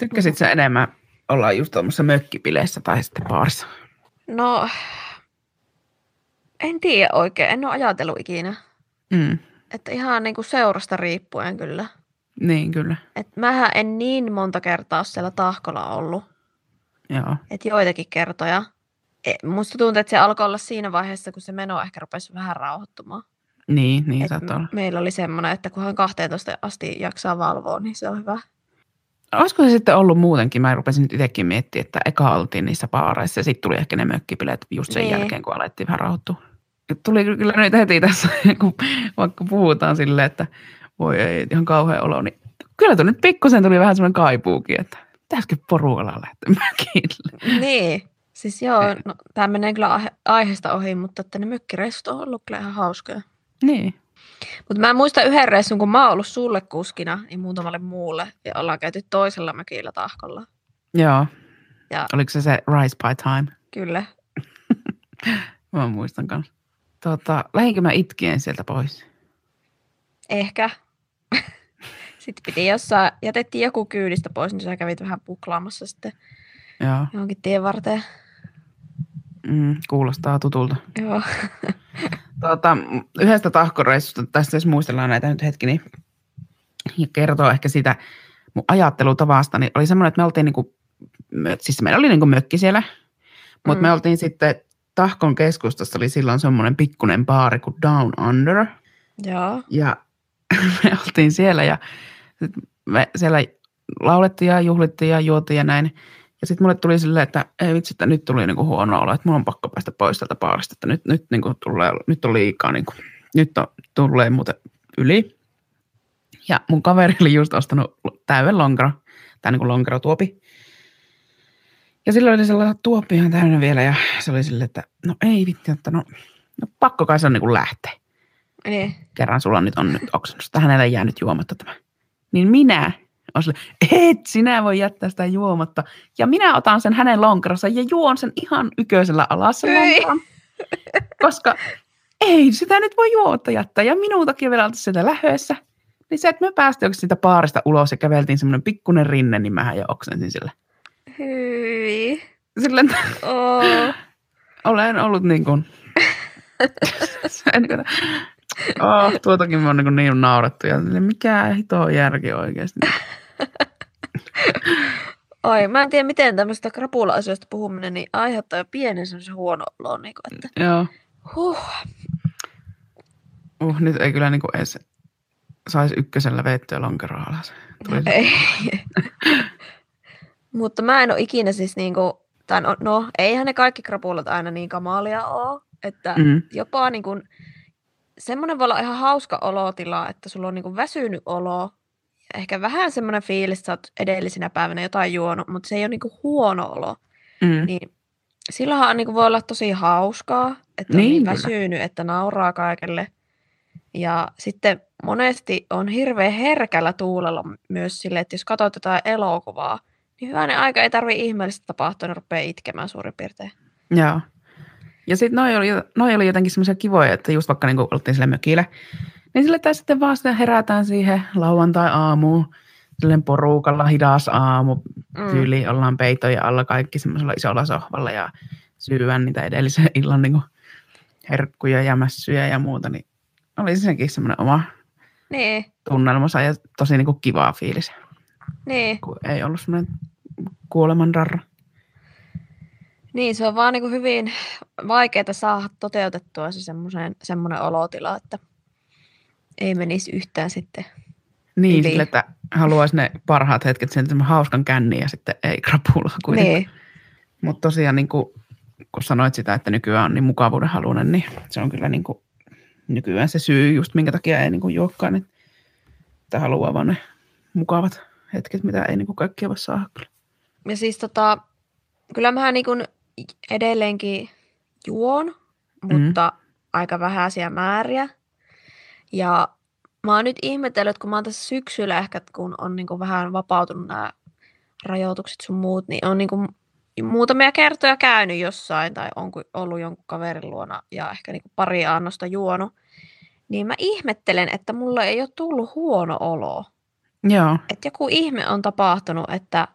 [SPEAKER 1] Tykkäsit sä enemmän olla just tuommoisessa mökkipileissä tai sitten baarissa?
[SPEAKER 2] No, en tiedä oikein, en ole ajatellut ikinä.
[SPEAKER 1] Mm,
[SPEAKER 2] Että ihan niinku seurasta riippuen kyllä.
[SPEAKER 1] niin kyllä,
[SPEAKER 2] Et mähän en niin monta kertaa ole siellä tahkolla ollut.
[SPEAKER 1] joo.
[SPEAKER 2] Että joitakin kertoja. E, musta tuntuu, että se alkoi olla siinä vaiheessa, kun se meno ehkä rupesi vähän rauhoittumaan.
[SPEAKER 1] Niin, niin
[SPEAKER 2] Et
[SPEAKER 1] saattaa olla.
[SPEAKER 2] meillä oli semmoinen, että kunhan 12 asti jaksaa valvoa, niin se on hyvä.
[SPEAKER 1] Olisiko se sitten ollut muutenkin? Mä rupesin nyt itsekin miettimään, että eka oltiin niissä baareissa ja sitten tuli ehkä ne mökkipileet just sen
[SPEAKER 2] Niin.
[SPEAKER 1] jälkeen, kun alettiin vähän rauhoittua. Tuli kyllä nyt heti tässä, (laughs) kun vaikka puhutaan silleen, että voi ei, ihan kauhean olo, niin kyllä tuo nyt pikkusen tuli vähän semmoinen kaipuukin, että pitäisikö porukalla lähteä (laughs) mökille.
[SPEAKER 2] Niin. Siis joo, no, tämä menee kyllä aihe- aiheesta ohi, mutta että ne mökkireissut on ollut kyllä ihan hauskoja.
[SPEAKER 1] Niin,
[SPEAKER 2] Mutta mä muistan yhden reissun, kun mä oon ollut sulle kuskina ja muutamalle muulle. Ja ollaan käyty toisella mökillä tahkolla.
[SPEAKER 1] joo.
[SPEAKER 2] Ja
[SPEAKER 1] Oliko se se Rice Pie Time?
[SPEAKER 2] kyllä. (laughs)
[SPEAKER 1] Mä muistan kanssa. Tota, lähinkö mä itkien sieltä pois?
[SPEAKER 2] Ehkä. (laughs) Sitten piti jossain, jätettiin joku kyydistä pois, niin sä kävit vähän puklaamassa sitten
[SPEAKER 1] Joo,
[SPEAKER 2] johonkin tien varteen.
[SPEAKER 1] mm, kuulostaa tutulta.
[SPEAKER 2] Joo. (laughs)
[SPEAKER 1] Tuota, yhdestä tahkoreissusta, tässä jos muistellaan näitä nyt hetki, niin ja kertoo ehkä sitä mun ajattelutavasta, niin oli semmoinen, että me oltiin niinku, siis meillä oli niinku mökki siellä, mutta
[SPEAKER 2] Mm.
[SPEAKER 1] me oltiin sitten Tahkon keskustassa oli silloin semmoinen pikkunen baari kuin Down Under,
[SPEAKER 2] Joo.
[SPEAKER 1] ja (laughs) me oltiin siellä ja me siellä laulettiin ja juhlittiin ja juotiin ja näin. Ja sitten mulle tuli silleen, että ei vitsi, että nyt tuli niinku huono olo, että mun on pakko päästä pois tältä baarista, että nyt, nyt, niinku tulee, nyt on liikaa, niinku, nyt on, tulee muuten yli. Ja mun kaveri oli just ostanut täyden lonkero, tai niinku lonkerotuopi. Ja silloin oli sellainen tuoppi ihan täynnä vielä ja se oli silleen, että no ei vittu, että no, no pakko kai se on niinku lähteä
[SPEAKER 2] Niin.
[SPEAKER 1] kerran sulla nyt on nyt oksennus, että hänellä jää nyt juomatta tämä. Niin minä olen sille, et sinä voi jättää sitä juomatta. Ja minä otan sen hänen lonkeronsa ja juon sen ihan yköisellä alas sen. Koska ei sitä nyt voi juomatta jättää. Ja minun takia vielä oltiin sieltä lähöessä. Niin se, että me päästiin siitä baarista ulos ja käveltiin semmoinen pikkunen rinne, niin mähän jo oksensin sille.
[SPEAKER 2] Hyi.
[SPEAKER 1] Että
[SPEAKER 2] Oh.
[SPEAKER 1] olen ollut niin kuin... (laughs) (laughs) niin kuin oh, tuotakin on niin, kuin niin naurettu. Ja mikä hito järki oikeasti.
[SPEAKER 2] Oi, (laughs) mä en tiedä, miten tämmöistä krapula-asioista puhuminen niin aiheuttaa jo pienen semmoisen huono olon, niin kuin, että
[SPEAKER 1] Joo.
[SPEAKER 2] huh.
[SPEAKER 1] Uh, nyt ei kyllä niin kuin edes saisi ykkösellä veettyä lonkeroa alas.
[SPEAKER 2] Ei. (laughs) Mutta mä en ole ikinä siis niinku, tai no, no, eihän ne kaikki krapulat aina niin kamalia ole, että mm. Jopa niinku, semmoinen voi olla ihan hauska olotila, että sulla on niinku väsynyt olo, ja ehkä vähän semmoinen fiilis, että sä oot edellisenä päivänä jotain juonut, mutta se ei ole niinku huono olo,
[SPEAKER 1] mm.
[SPEAKER 2] niin silloinhan niinku voi olla tosi hauskaa, että on
[SPEAKER 1] Niin,
[SPEAKER 2] niin
[SPEAKER 1] kyllä.
[SPEAKER 2] väsynyt, että nauraa kaikelle. Ja sitten monesti on hirveän herkällä tuulella myös sille, että jos katsot jotain elokuvaa, niin hyvänen aika ei tarvi ihmeellistä tapahtua, niin rupeaa itkemään suurin piirtein.
[SPEAKER 1] Joo. Ja sitten noi oli, noi oli jotenkin semmoisia kivoja, että just vaikka niin oltiin sillä mökillä, niin sille tai sitten vaan sitten herätään siihen lauantai-aamuun, silleen porukalla hidas aamu,
[SPEAKER 2] Mm.
[SPEAKER 1] tyyli ollaan peitoja alla kaikki semmoisella isolla sohvalla ja syödään niitä edellisen illan niin herkkuja ja mässyjä ja muuta, niin oli sekin semmoinen oma
[SPEAKER 2] Niin,
[SPEAKER 1] tunnelmansa ja tosi niin kuin kiva fiilis.
[SPEAKER 2] Niin,
[SPEAKER 1] kun ei ollut semmoinen kuolemandarra.
[SPEAKER 2] Niin, se on vaan niin kuin hyvin vaikeaa saada toteutettua se semmoinen, semmoinen olotila, että ei menisi yhtään sitten.
[SPEAKER 1] Niin,
[SPEAKER 2] Yli.
[SPEAKER 1] sille, että haluaisi ne parhaat hetket sen hauskan känni ja sitten ei krapulaa kuitenkaan.
[SPEAKER 2] Niin,
[SPEAKER 1] Mutta tosiaan niin kuin, kun sanoit sitä, että nykyään on niin mukavuuden halunen, niin se on kyllä niin kuin, nykyään se syy just minkä takia ei niin kuin juokkaan, että, että haluaa vaan ne mukavat hetket, mitä ei niin kuin kaikkia voi saada kyllä.
[SPEAKER 2] ja siis tota, kyllä mä niin kuin edelleenkin juon, mutta aika vähäisiä määriä. Ja mä oon nyt ihmetellyt, kun mä oon tässä syksyllä ehkä, kun on niin kuin vähän vapautunut nämä rajoitukset sun muut, niin on niin kuin muutamia kertoja käynyt jossain tai on ollut jonkun kaverin luona ja ehkä niin kuin pari annosta juonut. Niin mä ihmettelen, että mulla ei ole tullut huono olo.
[SPEAKER 1] Joo,
[SPEAKER 2] Että joku ihme on tapahtunut, että,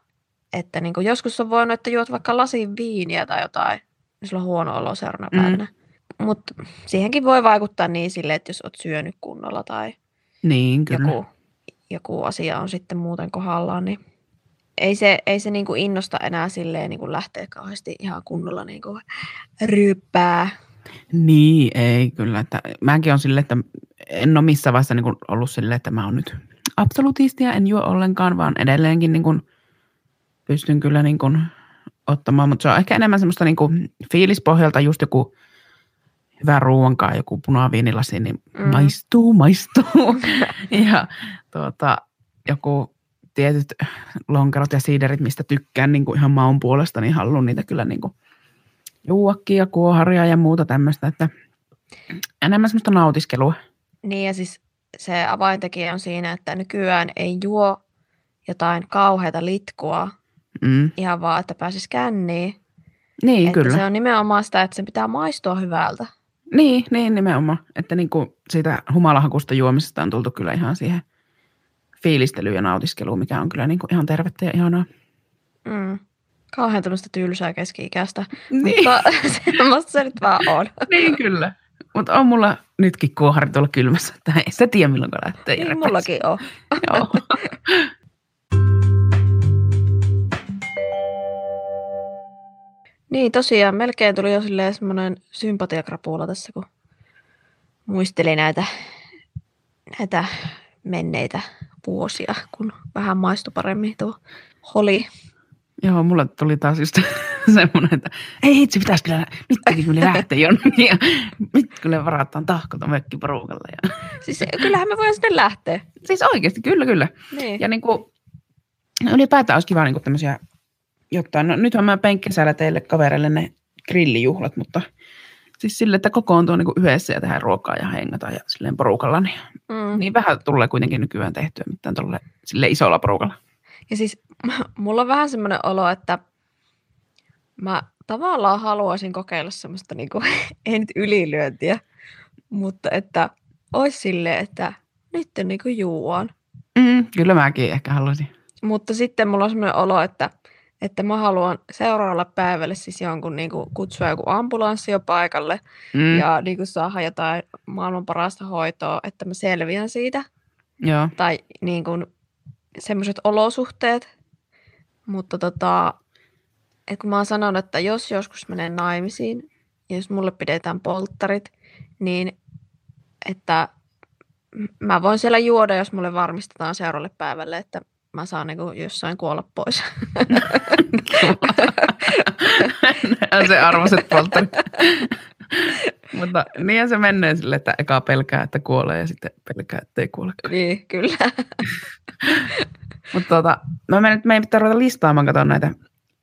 [SPEAKER 2] että niin kuin joskus on voinut, että juot vaikka lasin viiniä tai jotain, niin sulla on huono olo seuraavana
[SPEAKER 1] Mm.
[SPEAKER 2] päivänä. Mutta siihenkin voi vaikuttaa niin silleen, että jos oot syönyt kunnolla tai
[SPEAKER 1] niin kyllä.
[SPEAKER 2] joku, joku asia on sitten muuten kohdallaan, niin ei se, ei se niin kuin innosta enää silleen niin kuin lähteä kauheasti ihan kunnolla niin kuin ryyppää.
[SPEAKER 1] Niin, ei kyllä. Että mäkin on silleen, että en ole missään vaiheessa niin kuin ollut silleen, että mä oon nyt absolutisti ja en juo ollenkaan, vaan edelleenkin niin kuin pystyn kyllä niin kuin ottamaan, mutta se on ehkä enemmän semmoista niin kuin fiilispohjalta just joku hyvä ruoankaan, joku punaviinilasi, niin
[SPEAKER 2] Mm.
[SPEAKER 1] maistuu, maistuu. (laughs) ja tuota, joku tietyt lonkerot ja siiderit, mistä tykkään niin kuin ihan maun puolesta, niin haluan niitä kyllä niin kuin juuakkia, kuoharia ja muuta tämmöistä, että enemmän semmoista nautiskelua.
[SPEAKER 2] Niin ja siis se avaintekijä on siinä, että nykyään ei juo jotain kauheata litkua,
[SPEAKER 1] Mm.
[SPEAKER 2] ihan vaan, että pääsisi känniin.
[SPEAKER 1] Niin,
[SPEAKER 2] että
[SPEAKER 1] kyllä.
[SPEAKER 2] se on nimenomaan sitä, että sen pitää maistua hyvältä.
[SPEAKER 1] Niin, niin nimenomaan. Että niin kuin siitä humalahakusta juomisesta on tultu kyllä ihan siihen fiilistelyyn ja nautiskeluun, mikä on kyllä niin kuin ihan tervettä ja ihanaa.
[SPEAKER 2] Mm. Kauhean tämmöistä tylsää keski-ikäistä,
[SPEAKER 1] Niin,
[SPEAKER 2] mutta (laughs) semmoista se nyt vaan on. (laughs)
[SPEAKER 1] niin kyllä. Mutta on mulla nytkin kuohari tuolla kylmässä, että ei sitä tiedä milloin lähtee.
[SPEAKER 2] Niin mullakin on. (laughs)
[SPEAKER 1] Joo.
[SPEAKER 2] Niin tosiaan, melkein tuli jo semmoinen sympatiakrapuula tässä, kun muisteli näitä, näitä menneitä vuosia, kun vähän maistui paremmin tuo holi.
[SPEAKER 1] Joo, mulla tuli taas just (laughs) semmoinen, että ei itse pitäisi kyllä, nyt tekin kyllä lähteä jonnekin ja nyt kyllä varataan tahkota mökkiporukalla. Ja... (laughs)
[SPEAKER 2] Siis kyllähän me voidaan sinne lähteä.
[SPEAKER 1] Siis oikeasti, kyllä, kyllä.
[SPEAKER 2] Niin.
[SPEAKER 1] Ja niin kuin, ylipäätään olisi kiva niin kuin tämmöisiä jotain. No nythän mä pein kesällä teille kavereille ne grillijuhlat, mutta siis sille, että kokoontuu niin kuin yhdessä ja tehdään ruokaa ja hengataan ja silleen porukalla, niin,
[SPEAKER 2] Mm.
[SPEAKER 1] niin vähän tulee kuitenkin nykyään tehtyä mitään tolle sille isolla porukalla.
[SPEAKER 2] Ja siis (laughs) mulla on vähän semmoinen olo, että mä tavallaan haluaisin kokeilla semmoista, niinku, (laughs) ei nyt ylilyöntiä, mutta että olisi silleen, että nyt niinku juon.
[SPEAKER 1] Mm, kyllä mäkin ehkä haluaisin.
[SPEAKER 2] Mutta sitten mulla on semmoinen olo, että, että mä haluan seuraavalle päivälle siis jonkun niinku, kutsua joku ambulanssi jo paikalle
[SPEAKER 1] Mm,
[SPEAKER 2] ja niinku, saada jotain maailman parasta hoitoa, että mä selviän siitä.
[SPEAKER 1] Joo.
[SPEAKER 2] tai niin kuin semmoiset olosuhteet. Mutta tota, et kun mä oon sanonut, että jos joskus menen naimisiin, ja jos mulle pidetään polttarit, niin että mä voin siellä juoda, jos mulle varmistetaan seuraavalle päivälle, että mä saan niin jossain kuolla pois. (laughs)
[SPEAKER 1] se arvoiset polttarit. Mutta niin se menee sille, että eka pelkää, että kuolee ja sitten pelkää, että ei kuole.
[SPEAKER 2] niin, kyllä. (laughs)
[SPEAKER 1] Mutta tota, no me nyt, meidän pitää ruveta listaamaan, katsoa näitä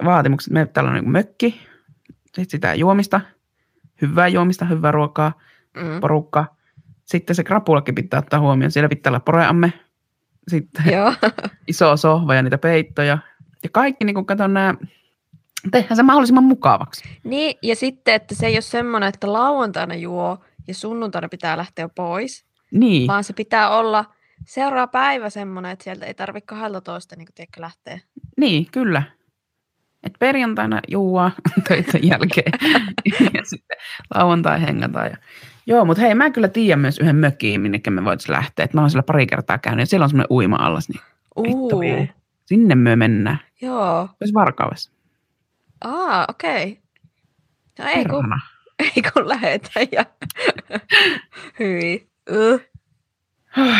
[SPEAKER 1] vaatimuksia. Meidän pitää olla niin mökki, sitten sitä juomista, hyvää juomista, hyvää ruokaa,
[SPEAKER 2] Mm.
[SPEAKER 1] porukka. Sitten se krapulakin pitää ottaa huomioon. Siellä pitää olla poreamme, sitten
[SPEAKER 2] Joo. (laughs)
[SPEAKER 1] iso sohva ja niitä peittoja. Ja kaikki, niin kun katson nämä, tehdään se mahdollisimman mukavaksi.
[SPEAKER 2] Niin, ja sitten, että se ei ole semmoinen, että lauantaina juo ja sunnuntaina pitää lähteä pois,
[SPEAKER 1] Niin,
[SPEAKER 2] vaan se pitää olla seuraava päivä semmoinen, että sieltä ei tarvitse 12 niin tiedätkö, lähteä.
[SPEAKER 1] niin, kyllä. Et perjantaina juua (laughs) töiden jälkeen (laughs) ja sitten lauantai hengataan. Ja... Joo, mutta hei, mä kyllä tiedän myös yhden mökkiin, minne me voitaisiin lähteä. Et mä oon siellä pari kertaa käynyt ja siellä on semmoinen uima-allas, niin vittu. Sinne me mennään.
[SPEAKER 2] Joo.
[SPEAKER 1] Olisi Varkaudessa.
[SPEAKER 2] Aa, okei. Okay. No ei kun, (laughs) ei kun lähetään ja (laughs) hyi. Uh. (sighs)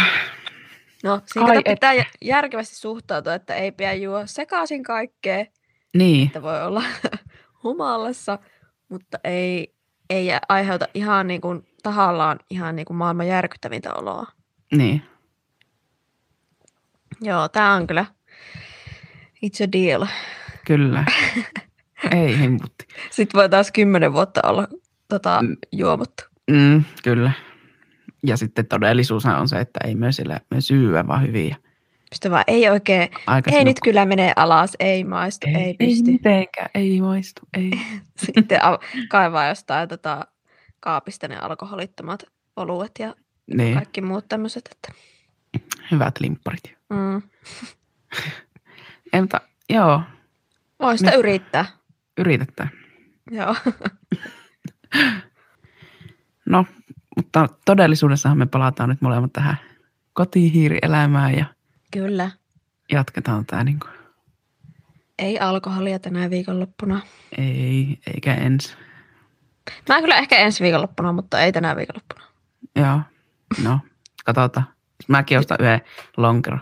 [SPEAKER 2] No, siinä
[SPEAKER 1] Ai
[SPEAKER 2] pitää jä- järkevästi suhtautua, että ei pidä juo sekaisin kaikkea,
[SPEAKER 1] Niin,
[SPEAKER 2] että voi olla (laughs) humalassa, mutta ei, ei aiheuta ihan niin kuin tahallaan ihan niin kuin maailman järkyttävintä oloa.
[SPEAKER 1] niin.
[SPEAKER 2] Joo, tämä on kyllä, it's a deal.
[SPEAKER 1] Kyllä. (laughs) Ei himputti.
[SPEAKER 2] Sitten voi taas kymmenen vuotta olla tota,
[SPEAKER 1] Mm.
[SPEAKER 2] juomattu.
[SPEAKER 1] Mm, kyllä. Ja sitten todellisuus on se, että ei myös sillä me syyä vaan hyvin. Ja
[SPEAKER 2] Pistä vaan, ei oikein,
[SPEAKER 1] Aikaisin
[SPEAKER 2] ei nyt kyllä mene alas, ei maistu, ei, ei
[SPEAKER 1] ei
[SPEAKER 2] pysty.
[SPEAKER 1] mitenkään, ei maistu, ei. (laughs)
[SPEAKER 2] Sitten kaivaa jostain tota, kaapista ne alkoholittomat oluet ja
[SPEAKER 1] Niin,
[SPEAKER 2] kaikki muut tämmöiset. Että,
[SPEAKER 1] hyvät limpparit.
[SPEAKER 2] mm. (laughs)
[SPEAKER 1] Ei, mutta joo,
[SPEAKER 2] Voi sitä
[SPEAKER 1] Nyt-
[SPEAKER 2] yrittää.
[SPEAKER 1] yritetään.
[SPEAKER 2] Joo. (laughs)
[SPEAKER 1] No, mutta todellisuudessahan me palataan nyt molemmat tähän kotihiirielämään ja
[SPEAKER 2] Kyllä.
[SPEAKER 1] jatketaan tämä niin kuin,
[SPEAKER 2] Ei alkoholia tänä viikonloppuna.
[SPEAKER 1] ei, eikä ensi.
[SPEAKER 2] Mä kyllä ehkä ensi viikonloppuna, mutta ei tänä viikonloppuna.
[SPEAKER 1] Joo, no, katsotaan. Mäkin ostan yhden lonkeron.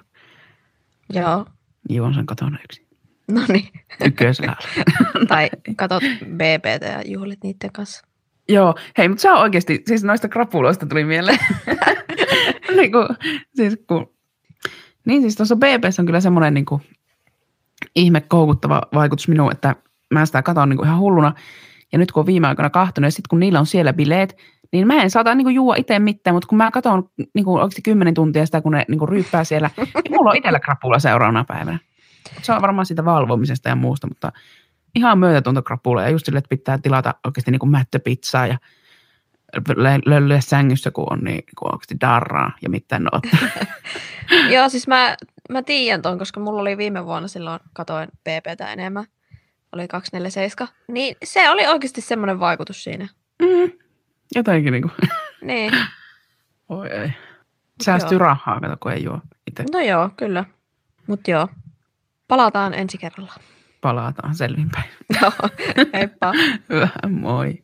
[SPEAKER 2] Joo.
[SPEAKER 1] Juon sen kotona yksin.
[SPEAKER 2] No niin.
[SPEAKER 1] Ykkösellä. (laughs)
[SPEAKER 2] tai katot BBtä ja juhlit niiden kanssa.
[SPEAKER 1] Joo, hei, mutta se on oikeasti, siis noista krapuloista tuli mieleen. (laughs) niin, kuin, siis kun, niin siis tuossa BBssä on kyllä semmoinen niin kuin, ihme koukuttava vaikutus minuun, että mä sitä katon niin kuin ihan hulluna. Ja nyt kun on viime aikoina kahtonut ja sitten kun niillä on siellä bileet, niin mä en saata niin kuin, juua itse mitään, mutta kun mä katon niin kuin, oikeasti kymmenen tuntia sitä, kun ne niin kuin, ryyppää siellä, niin mulla on itsellä krapula seuraavana päivänä. Se on varmaan siitä valvomisesta ja muusta, mutta ihan myötätuntokrapula. Ja just sille, että pitää tilata oikeasti niin kuin mättöpizzaa ja löllyä sängyssä, kun on niin kun oikeasti darraa ja mitään ottaa. (laughs)
[SPEAKER 2] Joo, siis mä, mä tiedän ton, koska mulla oli viime vuonna silloin, katoin BBtä enemmän. Oli 247. Niin se oli oikeasti semmoinen vaikutus siinä.
[SPEAKER 1] Mm, jotenkin niin kuin, (laughs)
[SPEAKER 2] Niin.
[SPEAKER 1] oi ei. Säästyy
[SPEAKER 2] Joo.
[SPEAKER 1] rahaa, kato, kun ei juo itse.
[SPEAKER 2] No joo, kyllä. Mut joo. Palataan ensi kerralla.
[SPEAKER 1] Palataan selvinpäin.
[SPEAKER 2] Joo, heippa. (laughs)
[SPEAKER 1] Hyvä, moi.